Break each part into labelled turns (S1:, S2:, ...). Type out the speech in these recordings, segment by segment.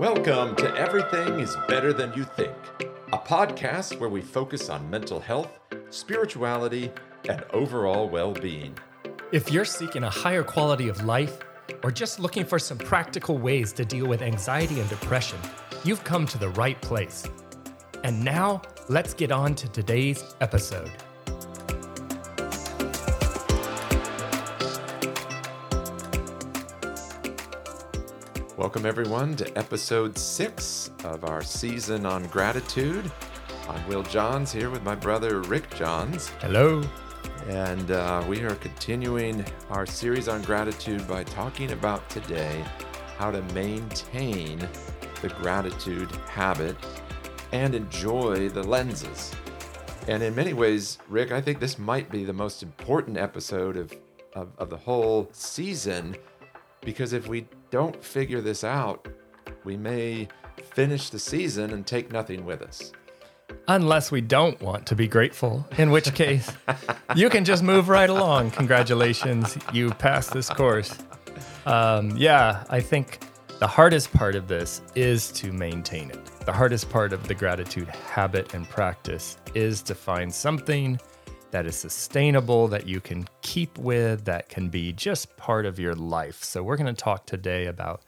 S1: Welcome to Everything is Better Than You Think, a podcast where we focus on mental health, spirituality, and overall well being.
S2: If you're seeking a higher quality of life or just looking for some practical ways to deal with anxiety and depression, you've come to the right place. And now, let's get on to today's episode.
S1: Welcome, everyone, to episode six of our season on gratitude. I'm Will Johns here with my brother Rick Johns.
S2: Hello.
S1: And uh, we are continuing our series on gratitude by talking about today how to maintain the gratitude habit and enjoy the lenses. And in many ways, Rick, I think this might be the most important episode of, of, of the whole season because if we don't figure this out, we may finish the season and take nothing with us.
S2: Unless we don't want to be grateful, in which case you can just move right along. Congratulations, you passed this course. Um, yeah, I think the hardest part of this is to maintain it. The hardest part of the gratitude habit and practice is to find something that is sustainable, that you can keep with, that can be just part of your life. So we're going to talk today about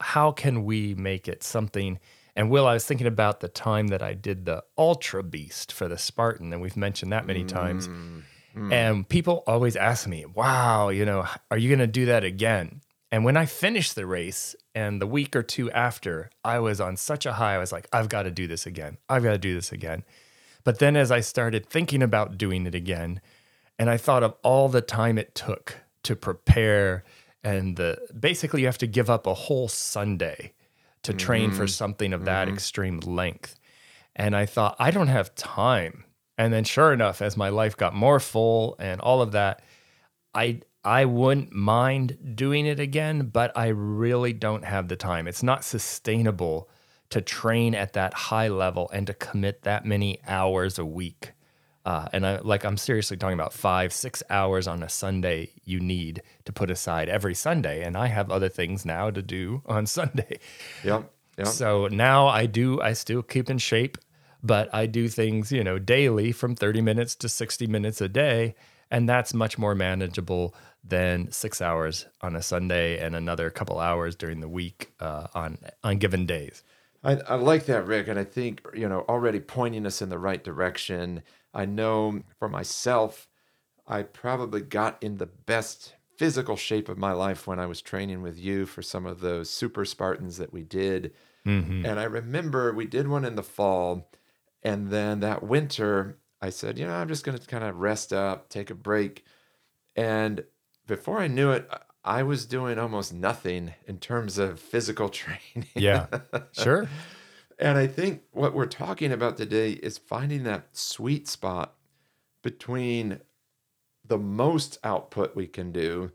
S2: how can we make it something and Will, I was thinking about the time that I did the Ultra Beast for the Spartan, and we've mentioned that many times. Mm, mm. And people always ask me, wow, you know, are you going to do that again? And when I finished the race and the week or two after, I was on such a high. I was like, I've got to do this again. I've got to do this again. But then as I started thinking about doing it again, and I thought of all the time it took to prepare, and the basically you have to give up a whole Sunday to train mm-hmm. for something of that mm-hmm. extreme length. And I thought, I don't have time. And then sure enough, as my life got more full and all of that, I I wouldn't mind doing it again, but I really don't have the time. It's not sustainable to train at that high level and to commit that many hours a week. Uh, and I like I'm seriously talking about five, six hours on a Sunday you need to put aside every Sunday. And I have other things now to do on Sunday.
S1: Yeah. Yep.
S2: So now I do I still keep in shape, but I do things, you know, daily from 30 minutes to 60 minutes a day. And that's much more manageable than six hours on a Sunday and another couple hours during the week uh, on on given days.
S1: I, I like that, Rick. And I think, you know, already pointing us in the right direction. I know for myself, I probably got in the best physical shape of my life when I was training with you for some of those super Spartans that we did. Mm-hmm. And I remember we did one in the fall. And then that winter, I said, you know, I'm just going to kind of rest up, take a break. And before I knew it, I was doing almost nothing in terms of physical training.
S2: Yeah, sure.
S1: and I think what we're talking about today is finding that sweet spot between the most output we can do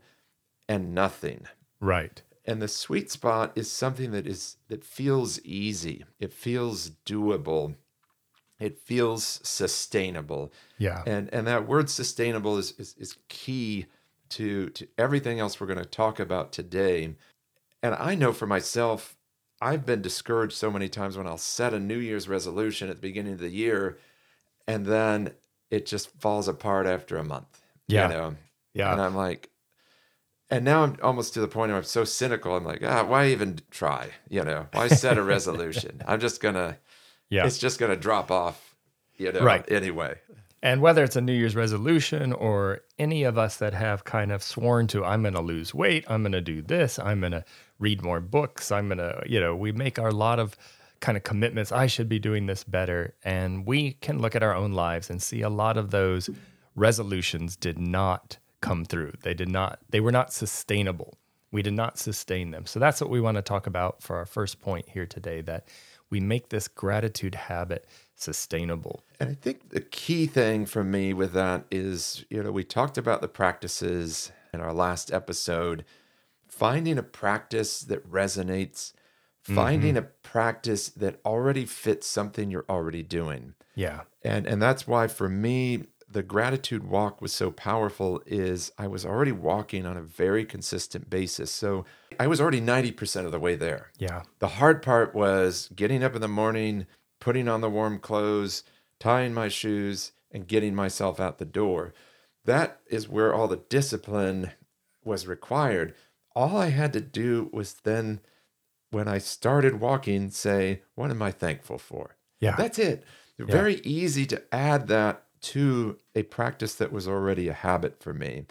S1: and nothing.
S2: Right.
S1: And the sweet spot is something that is that feels easy. It feels doable. It feels sustainable.
S2: Yeah.
S1: And and that word sustainable is is, is key to to everything else we're going to talk about today. And I know for myself, I've been discouraged so many times when I'll set a New Year's resolution at the beginning of the year, and then it just falls apart after a month.
S2: Yeah.
S1: You know?
S2: Yeah.
S1: And I'm like, and now I'm almost to the point where I'm so cynical. I'm like, ah, why even try? You know, why set a resolution? I'm just gonna, yeah, it's just gonna drop off, you know,
S2: right.
S1: anyway.
S2: And whether it's a New Year's resolution or any of us that have kind of sworn to, I'm going to lose weight, I'm going to do this, I'm going to read more books, I'm going to, you know, we make our lot of kind of commitments. I should be doing this better. And we can look at our own lives and see a lot of those resolutions did not come through. They did not, they were not sustainable. We did not sustain them. So that's what we want to talk about for our first point here today that we make this gratitude habit sustainable.
S1: And I think the key thing for me with that is, you know, we talked about the practices in our last episode, finding a practice that resonates, finding mm-hmm. a practice that already fits something you're already doing.
S2: Yeah.
S1: And and that's why for me the gratitude walk was so powerful is I was already walking on a very consistent basis. So I was already 90% of the way there.
S2: Yeah.
S1: The hard part was getting up in the morning, putting on the warm clothes, tying my shoes, and getting myself out the door. That is where all the discipline was required. All I had to do was then, when I started walking, say, What am I thankful for?
S2: Yeah.
S1: That's it. Very easy to add that to a practice that was already a habit for me.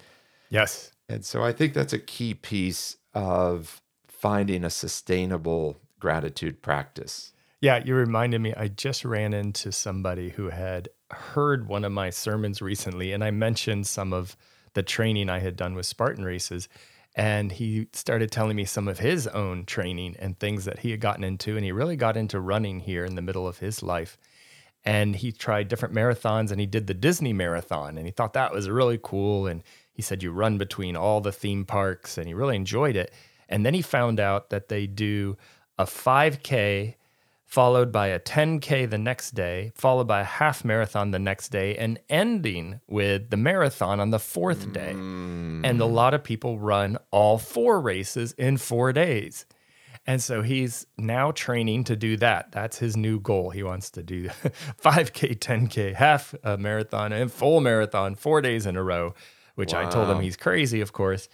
S2: Yes.
S1: And so I think that's a key piece of finding a sustainable gratitude practice.
S2: Yeah, you reminded me. I just ran into somebody who had heard one of my sermons recently, and I mentioned some of the training I had done with Spartan races. And he started telling me some of his own training and things that he had gotten into. And he really got into running here in the middle of his life. And he tried different marathons and he did the Disney marathon. And he thought that was really cool. And he said, You run between all the theme parks. And he really enjoyed it. And then he found out that they do a 5K followed by a 10K the next day, followed by a half marathon the next day, and ending with the marathon on the fourth day. And a mm. lot of people run all four races in four days. And so he's now training to do that. That's his new goal. He wants to do 5K, 10K, half a marathon, and full marathon four days in a row, which I told him he's crazy, of course.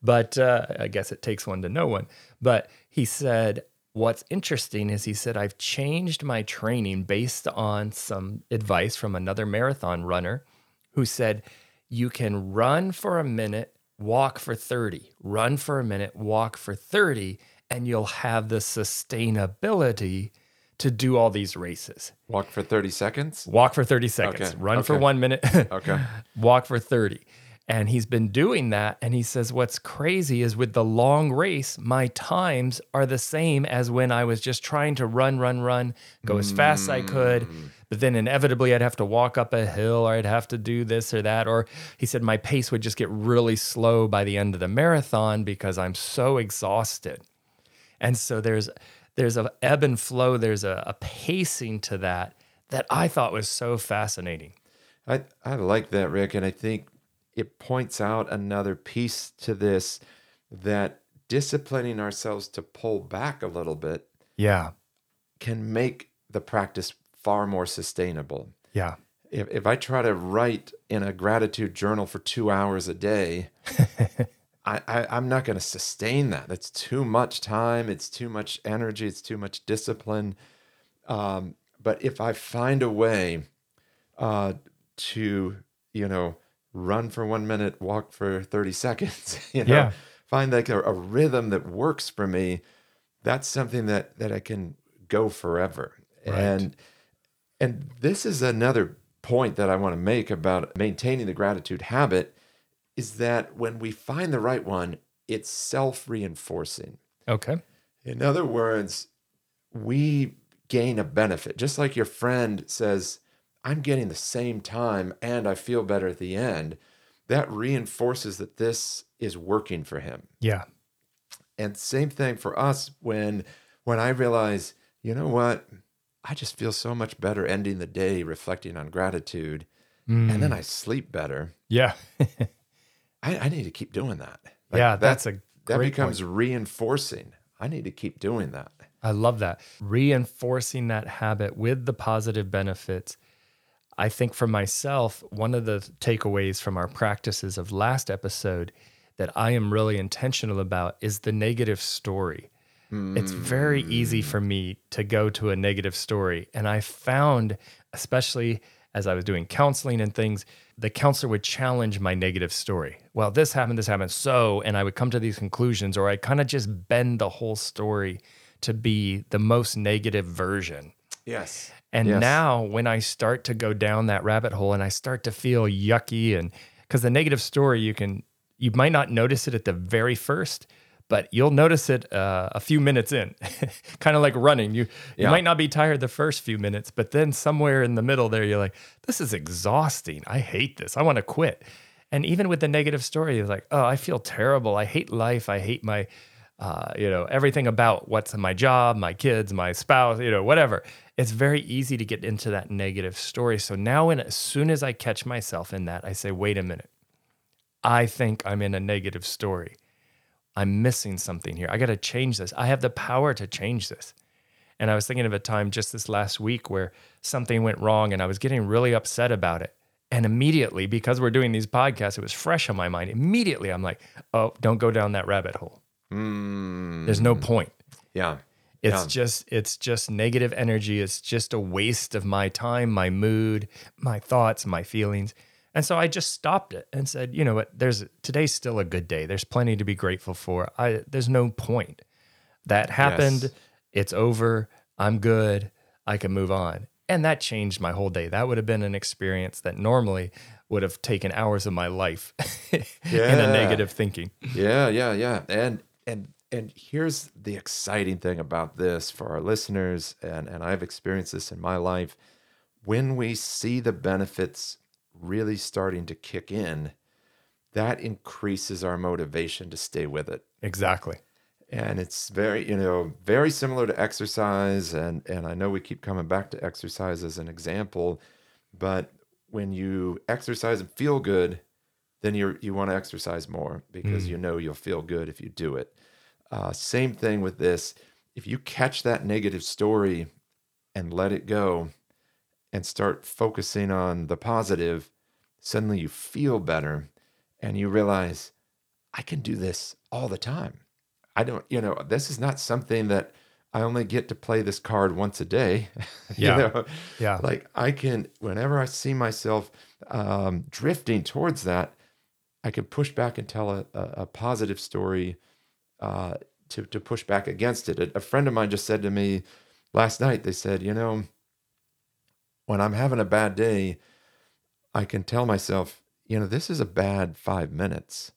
S2: But uh, I guess it takes one to know one. But he said, What's interesting is he said, I've changed my training based on some advice from another marathon runner who said, You can run for a minute, walk for 30, run for a minute, walk for 30, and you'll have the sustainability to do all these races.
S1: Walk for 30 seconds.
S2: Walk for 30 seconds,
S1: Okay,
S2: run for one minute,
S1: Okay.
S2: walk for 30. And he's been doing that. And he says, What's crazy is with the long race, my times are the same as when I was just trying to run, run, run, go as fast as I could. Mm. But then inevitably I'd have to walk up a hill or I'd have to do this or that. Or he said, My pace would just get really slow by the end of the marathon because I'm so exhausted. And so there's there's a ebb and flow, there's a, a pacing to that that I thought was so fascinating.
S1: I, I like that, Rick. And I think it points out another piece to this that disciplining ourselves to pull back a little bit
S2: Yeah.
S1: can make the practice far more sustainable.
S2: Yeah.
S1: If, if I try to write in a gratitude journal for two hours a day, I, I, I'm not going to sustain that. That's too much time. It's too much energy. It's too much discipline. Um, but if I find a way uh, to, you know, run for one minute, walk for 30 seconds, you know,
S2: Yeah.
S1: find like a, a rhythm that works for me, that's something that, that I can go forever. And, and this is another point that I want to make about maintaining the gratitude habit is that when we find the right one, it's self reinforcing.
S2: Okay.
S1: In other words, we gain a benefit. Just like your friend says, I'm getting the same time and I feel better at the end. That reinforces that this is working for him.
S2: Yeah.
S1: And same thing for us when when I realize, you know what? I just feel so much better ending the day reflecting on gratitude. And then mm. I sleep better.
S2: Yeah.
S1: I, I need to keep doing that. Like,
S2: yeah.
S1: that-
S2: That's a
S1: that becomes
S2: point.
S1: reinforcing. I need to keep doing that.
S2: I love that. Reinforcing that habit with the positive benefits. I think for myself, one of the takeaways from our practices of last episode that I am really intentional about is the negative story. It's very easy hmm. for me to go to a negative story. And I found, especially as I was doing counseling and things, the counselor would challenge my negative story. Well, this happened, this happened. So, and I would come to these conclusions, or I kind of just bend the whole story to be the most negative version.
S1: Yes.
S2: And
S1: Yes.
S2: now when I start to go down that rabbit hole and I start to feel yucky and because the negative story you can you might not notice it at the very first, but you'll notice it uh, a few minutes in. kind of like running. You you
S1: Yeah.
S2: might not be tired the first few minutes, but then somewhere in the middle there you're like, this is exhausting. I hate this. I want to quit. And even with the negative story, you're like, oh, I feel terrible. I hate life. I hate my uh, you know, everything about what's my job, my kids, my spouse, you know, whatever. It's very easy to get into that negative story. So now, when as soon as I catch myself in that, I say, wait a minute. I think I'm in a negative story. I'm missing something here. I got to change this. I have the power to change this. And I was thinking of a time just this last week where something went wrong and I was getting really upset about it. And immediately, because we're doing these podcasts, it was fresh on my mind. Immediately, I'm like, oh, don't go down that rabbit hole.
S1: Mm,
S2: There's no point.
S1: yeah.
S2: It's
S1: Yeah.
S2: just it's just negative energy. It's just a waste of my time, my mood, my thoughts, my feelings. And so I just stopped it and said, you know what, there's today's still a good day. There's plenty to be grateful for. I there's no point. That happened.
S1: Yes.
S2: It's over. I'm good. I can move on. And that changed my whole day. That would have been an experience that normally would have taken hours of my life in a negative thinking.
S1: Yeah, yeah, yeah. And and and here's the exciting thing about this for our listeners, and, and I've experienced this in my life. When we see the benefits really starting to kick in, that increases our motivation to stay with it.
S2: Exactly.
S1: And it's very, you know, very similar to exercise. And and I know we keep coming back to exercise as an example, but when you exercise and feel good, then you you want to exercise more because you know you'll feel good if you do it. Uh, same thing with this. If you catch that negative story and let it go and start focusing on the positive, suddenly you feel better and you realize I can do this all the time. I don't, you know, this is not something that I only get to play this card once a day. you
S2: Yeah.
S1: know?
S2: Yeah.
S1: Like I can, whenever I see myself um, drifting towards that, I can push back and tell a, a, a positive story uh, to, to push back against it. A, a friend of mine just said to me last night, they said, you know, when I'm having a bad day, I can tell myself, you know, this is a bad five minutes,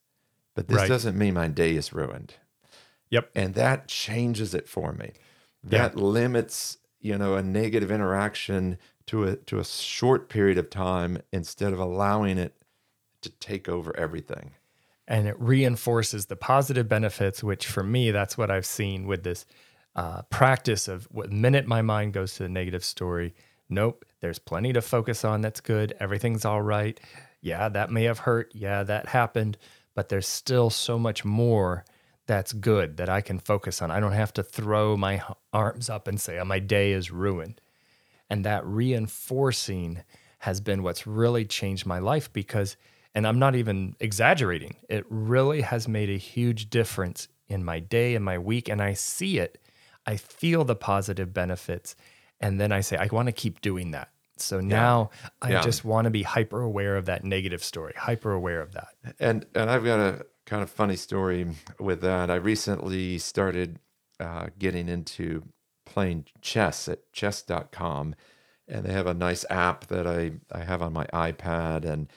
S1: but this
S2: Right.
S1: doesn't mean my day is ruined.
S2: Yep.
S1: And that changes it for me.
S2: Yeah.
S1: That limits, you know, a negative interaction to a to a short period of time instead of allowing it to take over everything.
S2: and it reinforces the positive benefits which for me that's what i've seen with this uh, practice of what minute my mind goes to the negative story nope there's plenty to focus on that's good. Everything's all right. Yeah that may have hurt. Yeah that happened. But there's still so much more that's good that i can focus on. I don't have to throw my arms up and say oh, my day is ruined. And that reinforcing has been what's really changed my life because, and I'm not even exaggerating, it really has made a huge difference in my day and my week. And I see it, I feel the positive benefits. And then I say, I want to keep doing that. So now I
S1: Yeah.
S2: just want to be hyper aware of that negative story, hyper aware of that.
S1: And and I've got a kind of funny story with that. I recently started uh, getting into playing chess at chess.com and they have a nice app that I, I have on my iPad and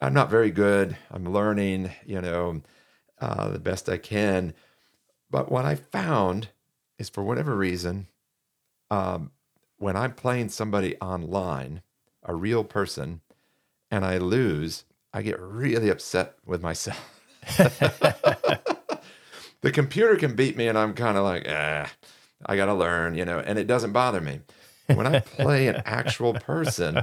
S1: I'm not very good. I'm learning, you know, uh, the best I can. But what I found is for whatever reason, um, when I'm playing somebody online, a real person, and I lose, I get really upset with myself. the computer can beat me, and I'm kind of like, ah, I got to learn, you know, and it doesn't bother me. When I play an actual person,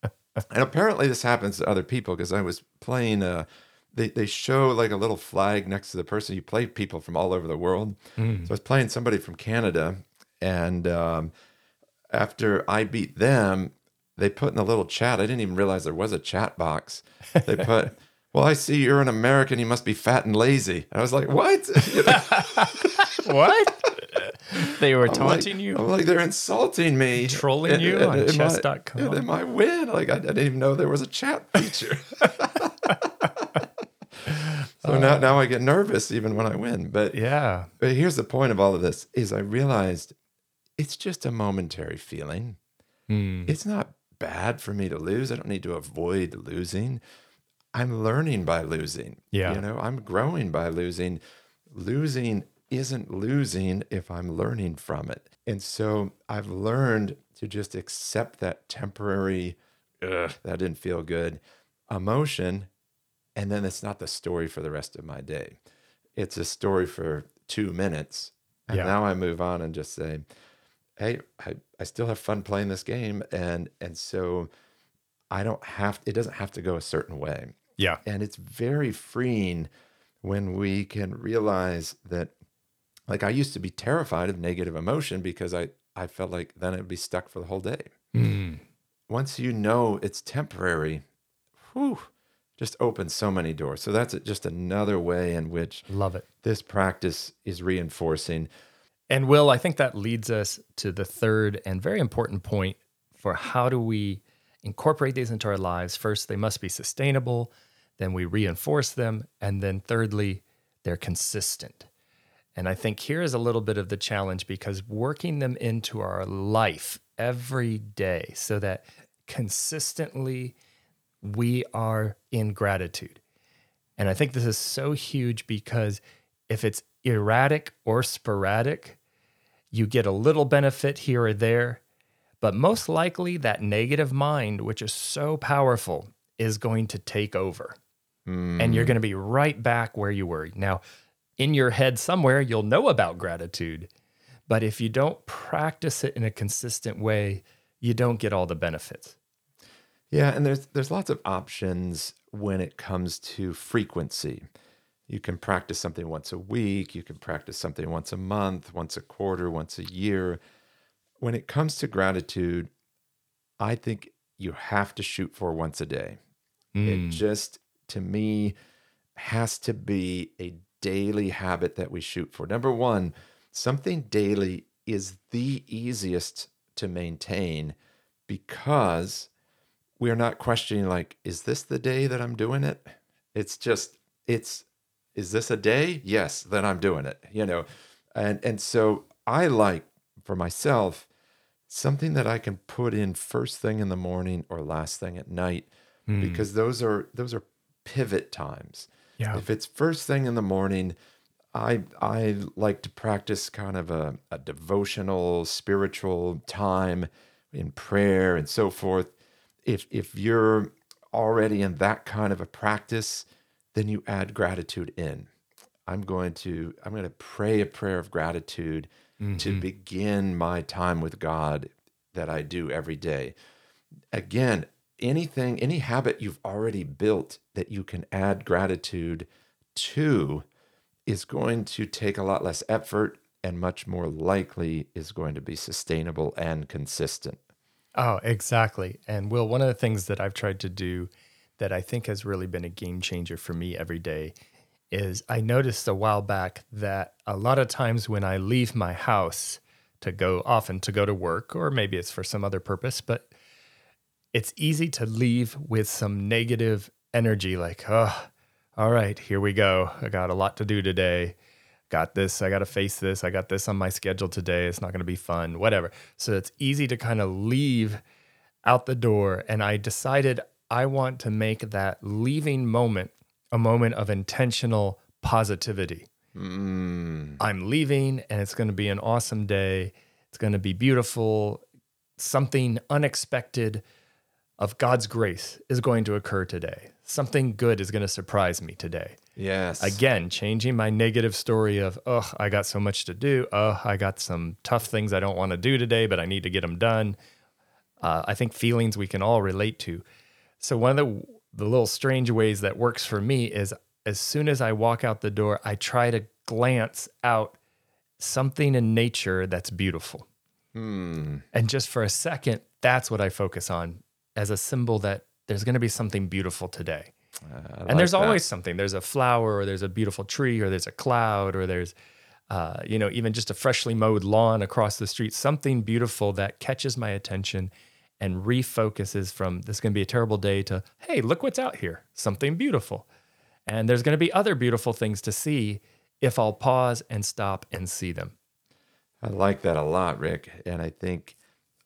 S1: and apparently this happens to other people because I was playing, uh, they, they show like a little flag next to the person. You play people from all over the world. So I was playing somebody from Canada, and um, after I beat them, they put in the little chat. I didn't even realize there was a chat box. They put, "Well, I see you're an American. You must be fat and lazy." And I was like, "What?"
S2: What? they were
S1: I'm
S2: taunting
S1: like,
S2: you?
S1: I'm like, they're insulting me,
S2: Trolling
S1: And-
S2: you
S1: and-
S2: on
S1: and my-
S2: chess.com?
S1: And in my win, like I, I didn't even know there was a chat feature. so now, uh. now I get nervous even when I win. But
S2: yeah.
S1: But here's the point of all of this is I realized it's just a momentary feeling.
S2: Hmm.
S1: It's not bad for me to lose. I don't need to avoid losing. I'm learning by losing.
S2: Yeah.
S1: You know, I'm growing by losing. Losing isn't losing if I'm learning from it. And so I've learned to just accept that temporary, ugh, that didn't feel good emotion. And then it's not the story for the rest of my day. It's a story for two minutes. And
S2: Yeah.
S1: now I move on and just say, hey, I, I still have fun playing this game. And and so I don't have it doesn't have to go a certain way.
S2: Yeah.
S1: And it's very freeing when we can realize that like I used to be terrified of negative emotion because I, I felt like then I'd be stuck for the whole day.
S2: Mm.
S1: Once you know it's temporary, whew, just opens so many doors. So that's just another way in which
S2: Love it.
S1: this practice is reinforcing.
S2: And Will, I think that leads us to the third and very important point for how do we incorporate these into our lives. First, they must be sustainable, then we reinforce them, and then thirdly, they're consistent. And I think here is a little bit of the challenge because working them into our life every day so that consistently we are in gratitude. And I think this is so huge because if it's erratic or sporadic, you get a little benefit here or there. But most likely, that negative mind, which is so powerful, is going to take over. And you're hmm. going to be right back where you were. Now, in your head somewhere, you'll know about gratitude. But if you don't practice it in a consistent way, you don't get all the benefits.
S1: Yeah, and there's there's lots of options when it comes to frequency. You can practice something once a week, you can practice something once a month, once a quarter, once a year. When it comes to gratitude, I think you have to shoot for once a day. It hmm. just to me has to be a daily habit that we shoot for. Number 1, something daily is the easiest to maintain because we're not questioning like is this the day that i'm doing it it's just it's is this a day yes then i'm doing it you know and and so i like for myself something that i can put in first thing in the morning or last thing at night hmm. because those are those are pivot times
S2: Yeah.
S1: if it's first thing in the morning I I like to practice kind of a, a devotional, spiritual time in prayer and so forth. If if you're already in that kind of a practice, then you add gratitude in. I'm going to I'm going to pray a prayer of gratitude to mm-hmm. begin my time with God that I do every day. Again, anything any habit you've already built that you can add gratitude to is going to take a lot less effort and much more likely is going to be sustainable and consistent.
S2: Oh, exactly. And Will, one of the things that I've tried to do that I think has really been a game changer for me every day is I noticed a while back that a lot of times when I leave my house to go, often to go to work, or maybe it's for some other purpose, but it's easy to leave with some negative energy like, oh, all right, here we go. I got a lot to do today. Got this. I got to face this. I got this on my schedule today. It's not going to be fun, whatever. So it's easy to kind of leave out the door. And I decided I want to make that leaving moment a moment of intentional positivity.
S1: Mm,
S2: I'm leaving and it's going to be an awesome day. It's going to be beautiful. Something unexpected of God's grace is going to occur today. Something good is going to surprise me today.
S1: yes.
S2: Again, changing my negative story of, oh, I got so much to do. Oh, I got some tough things I don't want to do today, but I need to get them done. Uh, I think feelings we can all relate to. So, one of the, the little strange ways that works for me is as soon as I walk out the door, I try to glance out something in nature that's beautiful.
S1: Hmm.
S2: And just for a second, that's what I focus on as a symbol that there's going to be something beautiful today.
S1: Uh,
S2: and
S1: like
S2: there's
S1: that.
S2: always something. There's a flower, or there's a beautiful tree, or there's a cloud, or there's, uh, you know, even just a freshly mowed lawn across the street. Something beautiful that catches my attention and refocuses from this is going to be a terrible day to hey, look what's out here, something beautiful. And there's going to be other beautiful things to see if I'll pause and stop and see them.
S1: I like that a lot, Rick, and I think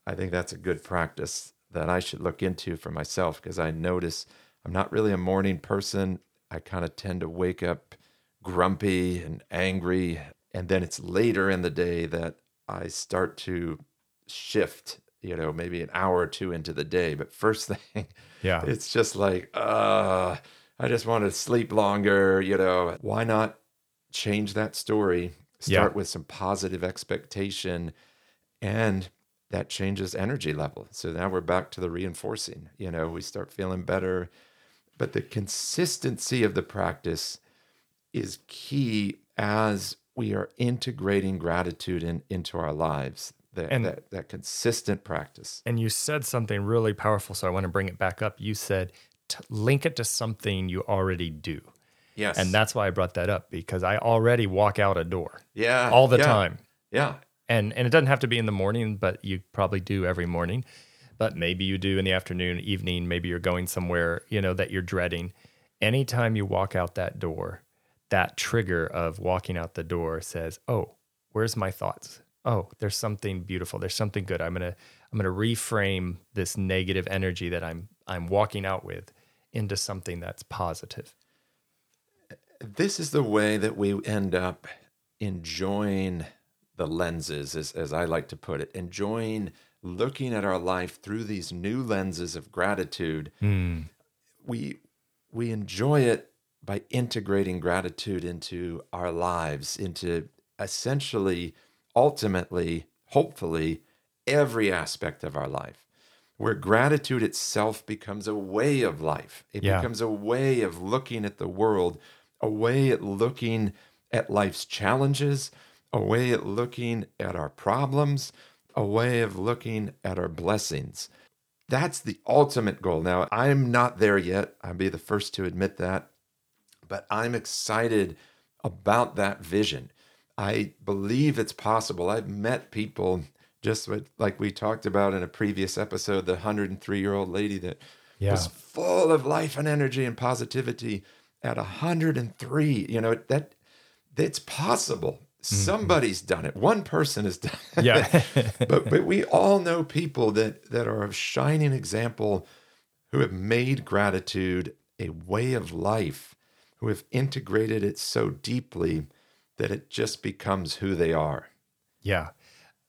S1: I think that's a good practice that I should look into for myself because I notice I'm not really a morning person. I kind of tend to wake up grumpy and angry, and then it's later in the day that I start to shift, you know, maybe an hour or two into the day, but first thing
S2: Yeah.
S1: it's just like, uh, I just want to sleep longer, you know. Why not change that story Start
S2: Yeah.
S1: with some positive expectation and that changes energy level. So now we're back to the reinforcing. You know, we start feeling better. But the consistency of the practice is key as we are integrating gratitude in, into our lives. That,
S2: And-
S1: that that consistent practice.
S2: And you said something really powerful. So I want to bring it back up. You said, t- link it to something you already do.
S1: Yes.
S2: And that's why I brought that up because I already walk out a door
S1: yeah.
S2: all the
S1: yeah,
S2: time.
S1: Yeah.
S2: And and it doesn't have to be in the morning, but you probably do every morning. But maybe you do in the afternoon, evening, maybe you're going somewhere, you know, that you're dreading. Anytime you walk out that door, that trigger of walking out the door says, "Oh, where's my thoughts? Oh, there's something beautiful. There's something good. I'm going to I'm going to reframe this negative energy that I'm I'm walking out with into something that's positive."
S1: this is the way that we end up enjoying the lenses, as, as I like to put it, enjoying looking at our life through these new lenses of gratitude. Hmm. We we enjoy it by integrating gratitude into our lives, into essentially, ultimately, hopefully, every aspect of our life. Where gratitude itself becomes a way of life. It
S2: Yeah.
S1: becomes a way of looking at the world, a way at looking at life's challenges, a way at looking at our problems, a way of looking at our blessings. That's the ultimate goal. Now, I'm not there yet. I'll be the first to admit that, but I'm excited about that vision. I believe it's possible. I've met people just with, like we talked about in a previous episode, the 103 year old lady that
S2: Yeah.
S1: was full of life and energy and positivity at 103. You know, that it's possible. Mm-hmm. Somebody's done it. One person has done it.
S2: Yeah.
S1: but but we all know people that that are a shining example who have made gratitude a way of life, who have integrated it so deeply that it just becomes who they are.
S2: Yeah,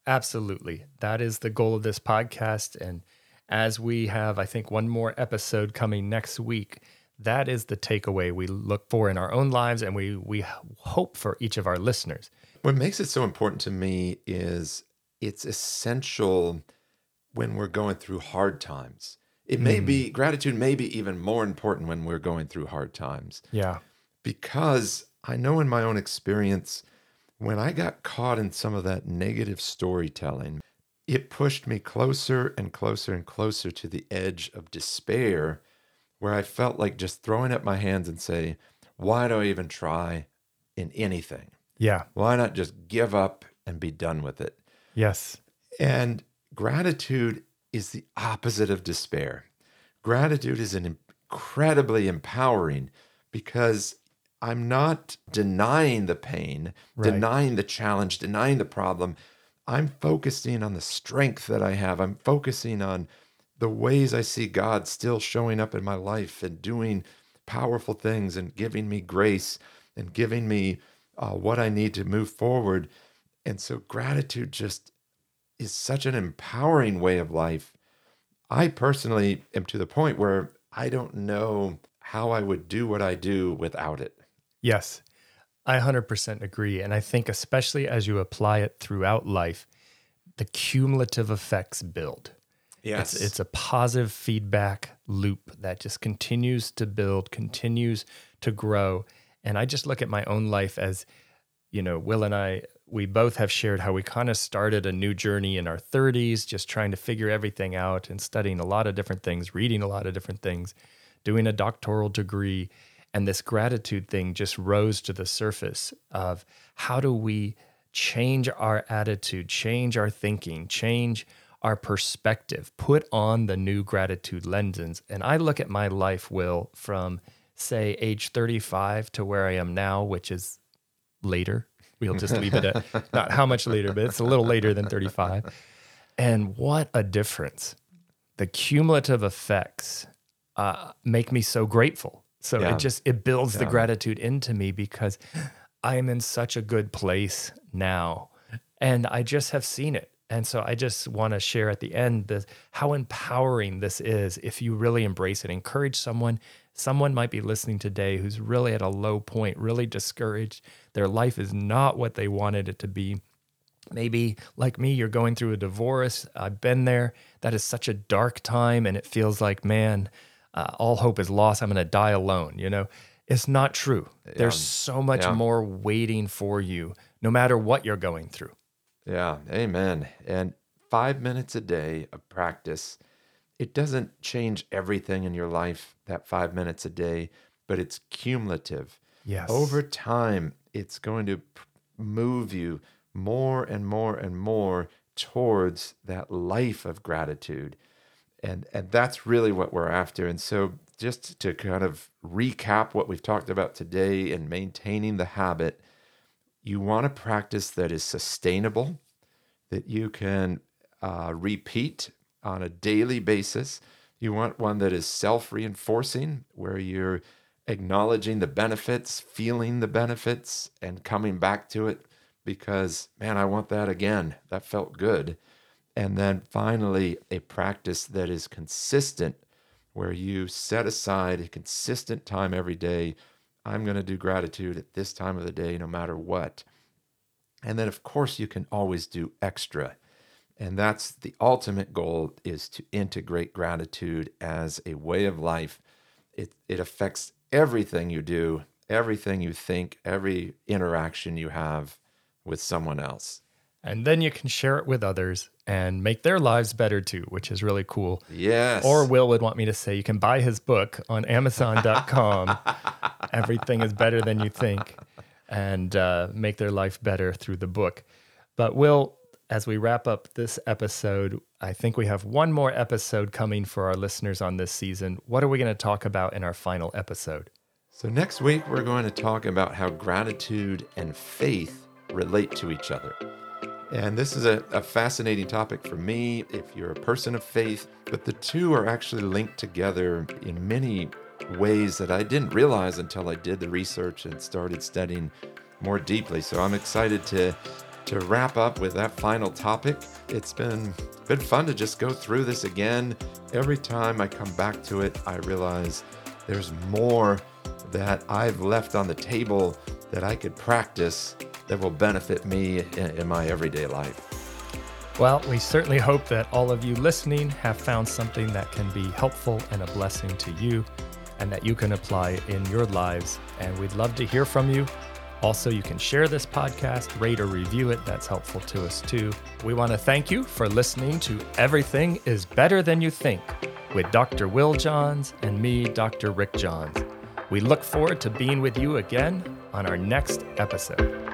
S2: absolutely. That is the goal of this podcast. And as we have, I think, one more episode coming next week, that is the takeaway we look for in our own lives and we, we hope for each of our listeners.
S1: What makes it so important to me is it's essential when we're going through hard times. It may be mm. gratitude may be even more important when we're going through hard times.
S2: Yeah.
S1: because I know in my own experience, when I got caught in some of that negative storytelling, it pushed me closer and closer and closer to the edge of despair, where I felt like just throwing up my hands and say, Why do I even try in anything?
S2: Yeah.
S1: Why not just give up and be done with it?
S2: Yes.
S1: And gratitude is the opposite of despair. Gratitude is an incredibly empowering because I'm not denying the pain,
S2: Right.
S1: denying the challenge, denying the problem. I'm focusing on the strength that I have. I'm focusing on the ways I see God still showing up in my life and doing powerful things and giving me grace and giving me uh, what I need to move forward. And so gratitude just is such an empowering way of life. I personally am to the point where I don't know how I would do what I do without it.
S2: Yes, I 100% agree. And I think, especially as you apply it throughout life, the cumulative effects build.
S1: Yes.
S2: It's, it's a positive feedback loop that just continues to build, continues to grow. And I just look at my own life as, you know, Will and I, we both have shared how we kind of started a new journey in our 30s, just trying to figure everything out and studying a lot of different things, reading a lot of different things, doing a doctoral degree. And this gratitude thing just rose to the surface of how do we change our attitude, change our thinking, change our perspective, put on the new gratitude lenses. And I look at my life, Will, from say age 35 to where I am now, which is later. We'll just leave it at not how much later, but it's a little later than 35. And what a difference. The cumulative effects uh, make me so grateful. So
S1: Yeah.
S2: it just it builds the gratitude into me because I am in such a good place now, and I just have seen it. And so I just want to share at the end the, how empowering this is if you really embrace it. Encourage someone, Someone might be listening today who's really at a low point, really discouraged. Their life is not what they wanted it to be. Maybe, like me, you're going through a divorce. I've been there. That is such a dark time, and it feels like, man, uh, all hope is lost. I'm going to die alone. You know, it's not true. Yeah. There's so much yeah. more waiting for you, no matter what you're going through.
S1: Yeah, amen. And five minutes a day of practice, it doesn't change everything in your life, that five minutes a day, but it's cumulative.
S2: Yes.
S1: Over time, it's going to move you more and more and more towards that life of gratitude. And, and that's really what we're after. And so, just to kind of recap what we've talked about today and maintaining the habit, you want a practice that is sustainable, that you can uh, repeat on a daily basis. You want one that is self reinforcing, where you're acknowledging the benefits, feeling the benefits, and coming back to it because, man, I want that again. That felt good. And then finally, a practice that is consistent, where you set aside a consistent time every day. I'm going to do gratitude at this time of the day, no matter what. And then, of course, you can always do extra. And that's the ultimate goal is to integrate gratitude as a way of life. It, it affects everything you do, everything you think, every interaction you have with someone else.
S2: And then you can share it with others and make their lives better too, which is really cool.
S1: Yes.
S2: Or Will would want me to say you can buy his book on Amazon.com. Everything is better than you think, and uh, make their life better through the book. But Will, as we wrap up this episode, I think we have one more episode coming for our listeners on this season. What are we going to talk about in our final episode?
S1: So, next week, we're going to talk about how gratitude and faith relate to each other. And this is a, a, fascinating topic for me if you're a person of faith, but the two are actually linked together in many ways that I didn't realize until I did the research and started studying more deeply. So I'm excited to to wrap up with that final topic. It's been been fun to just go through this again. Every time I come back to it, I realize there's more that I've left on the table that I could practice that will benefit me in, in my everyday life.
S2: Well, we certainly hope that all of you listening have found something that can be helpful and a blessing to you and that you can apply in your lives. And we'd love to hear from you. Also, you can share this podcast, rate or review it. That's helpful to us too. We want to thank you for listening to Everything is Better Than You Think with Dr. Will Johns and me, Dr. Rick Johns. We look forward to being with you again on our next episode.